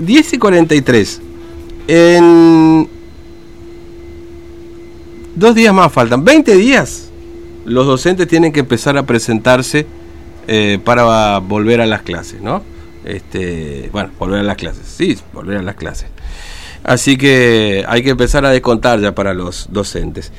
10 y 43. En dos días más faltan. 20 días. Los docentes tienen que empezar a presentarse eh, para volver a las clases, ¿no? Este, bueno, volver a las clases. Sí, volver a las clases. Así que hay que empezar a descontar ya para los docentes.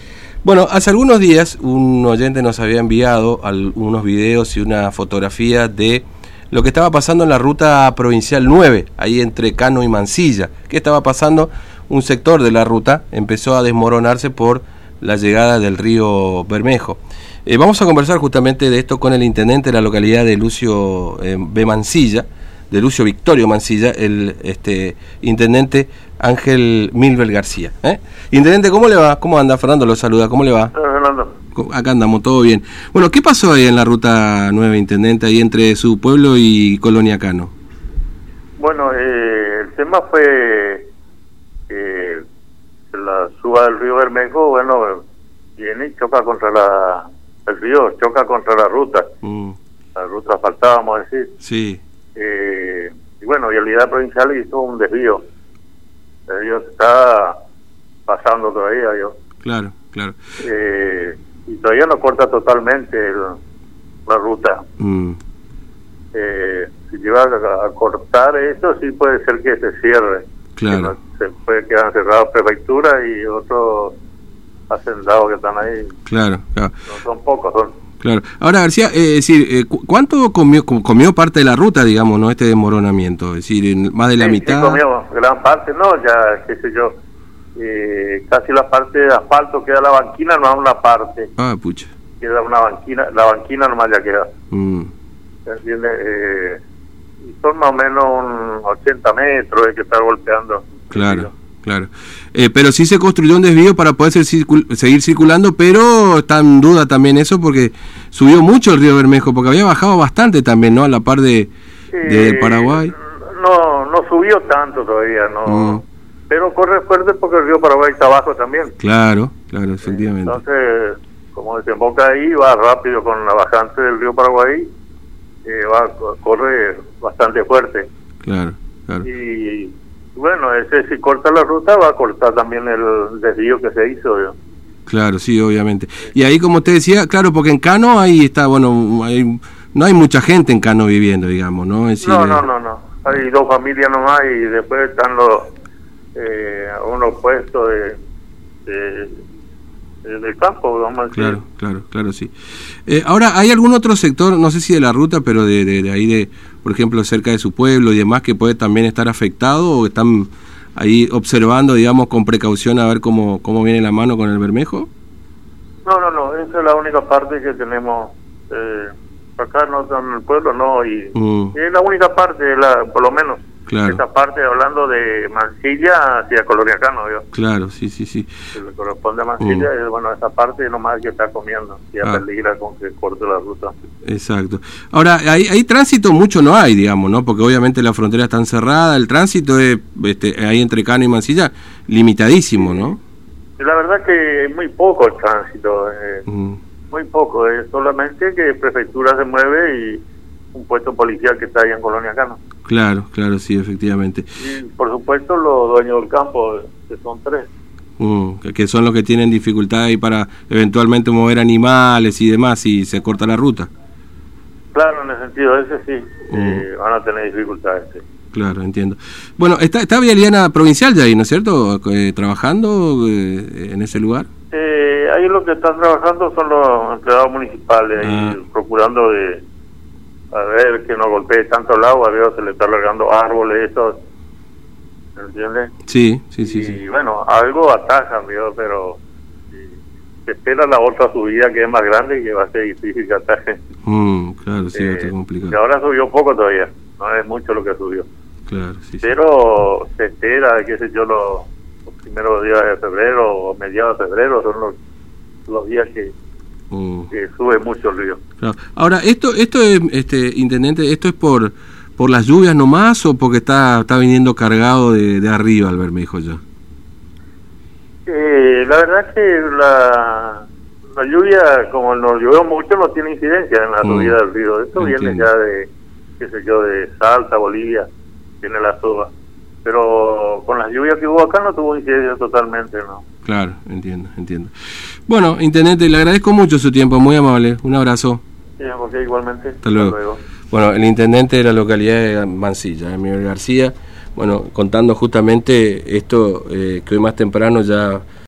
Bueno, hace algunos días un oyente nos había enviado algunos videos y una fotografía de lo que estaba pasando en la ruta provincial 9, ahí entre Cano y Mansilla. ¿Qué estaba pasando? Un sector de la ruta empezó a desmoronarse por la llegada del río Bermejo. Eh, vamos a conversar justamente de esto con el intendente de la localidad de Lucio eh, B. Mansilla, de Lucio Victorio Mansilla, el este, intendente Ángel Milbel García. ¿eh? Intendente, ¿cómo le va? ¿Cómo anda? Fernando lo saluda, ¿cómo le va? Acá andamos, todo bien. Bueno, ¿qué pasó ahí en la ruta 9, Intendente, ahí entre su pueblo y Colonia Cano? Bueno, eh, el tema fue que la suba del río Bermejo, bueno, viene y choca contra la, el río, choca contra la ruta. Mm. La ruta faltaba, vamos a decir. Sí. Eh, y bueno, y el Unidad Provincial hizo un desvío. El desvío está pasando todavía, yo. Claro, claro. Eh, y todavía no corta totalmente la ruta. Mm. Eh, si lleva a, cortar eso, sí puede ser que se cierre. Claro. se puede quedar cerrados prefectura y otros hacendados que están ahí. Claro, claro. No son pocos, son Claro. Ahora, García, eh, decir, eh, ¿cuánto comió, comió parte de la ruta, digamos, no este desmoronamiento? Es decir, más de la mitad. Sí, comió gran parte, no, ya, qué sé yo, eh, casi la parte de asfalto queda la banquina, no una parte. Ah, pucha. Queda una banquina, la banquina nomás ya queda. Mm. ¿Entiendes? Eh, son más o menos un 80 metros, hay que estar golpeando. Claro. Claro. Eh, pero sí se construyó un desvío para poder seguir circulando, pero está en duda también eso porque subió mucho el río Bermejo, porque había bajado bastante también, ¿no? A la par de, Paraguay. No, no subió tanto todavía, no. Pero corre fuerte porque el río Paraguay está abajo también. Claro, claro, efectivamente. Entonces, como desemboca ahí, va rápido con la bajante del río Paraguay, eh, va corre bastante fuerte. Claro, claro. Y bueno, ese si corta la ruta va a cortar también el desvío que se hizo. Claro, sí, obviamente. Y ahí, como usted decía, claro, porque en Cano ahí está, bueno, no hay mucha gente en Cano viviendo, digamos, ¿no? no, no, no, no. Hay dos familias nomás y después están los eh, unos puestos de, del campo, vamos a decir. Claro, claro, claro, sí. Eh, ahora, ¿hay algún otro sector, no sé si de la ruta, pero de, de ahí de por ejemplo, cerca de su pueblo y demás, que puede también estar afectado o están ahí observando, digamos, con precaución a ver cómo, cómo viene la mano con el bermejo? No, no, no, esa es la única parte que tenemos. Eh, acá no, en el pueblo no, y, mm. es la única parte, la, por lo menos. Claro. Esa parte hablando de Mansilla hacia Coloniacano, ¿no? Claro, sí, sí, sí. Que le corresponde a Mansilla, mm. bueno, esa parte nomás que está comiendo, y a ah. peligra con que corte la ruta. Exacto. Ahora, hay, tránsito mucho no hay, digamos, ¿no? Porque obviamente la frontera está cerrada, el tránsito es, este, ahí entre Cano y Mansilla, limitadísimo, ¿no? La verdad que es muy poco el tránsito, eh, mm. muy poco, es solamente que prefectura se mueve y un puesto policial que está ahí en Colonia Cano. Claro, claro, sí, efectivamente. Y por supuesto los dueños del campo, que son tres. Mm, que son los que tienen dificultad ahí para eventualmente mover animales y demás y se corta la ruta. Claro, en el sentido ese sí, mm. eh, van a tener dificultades. Claro, entiendo. Bueno, está, está Vialiana Provincial ya ahí, ¿no es cierto? Eh, ¿Trabajando eh, en ese lugar? ahí lo que están trabajando son los empleados municipales, ah. procurando de a ver que no golpee tanto el agua, veo se le está largando árboles, eso, ¿entiendes? Sí, sí, sí. Y bueno, algo atajan, veo, pero se espera la otra subida que es más grande y que va a ser difícil que ataje. Mm, claro, sí, está eh, complicado. Y ahora subió poco todavía, no es mucho lo que subió. Claro, sí. Pero se espera, qué sé yo, los, primeros días de febrero o mediados de febrero son los, los días que Que sube mucho el río. Ahora, esto, esto es, este, intendente, esto es por por las lluvias nomás o porque está está viniendo cargado de, de arriba el Bermejo ya. Eh, la verdad que la, la lluvia, como nos llovió mucho, no tiene incidencia en la mm. subida del río. Esto viene ya de, qué sé yo, de Salta, Bolivia, tiene la suba. pero con las lluvias que hubo acá no tuvo incidencia totalmente, ¿no? Claro, entiendo, entiendo. Bueno, intendente, le agradezco mucho su tiempo, muy amable. Un abrazo. Sí, porque igualmente. Hasta luego. Bueno, el intendente de la localidad de Mansilla, Emilio García, bueno, contando justamente esto eh, que hoy más temprano ya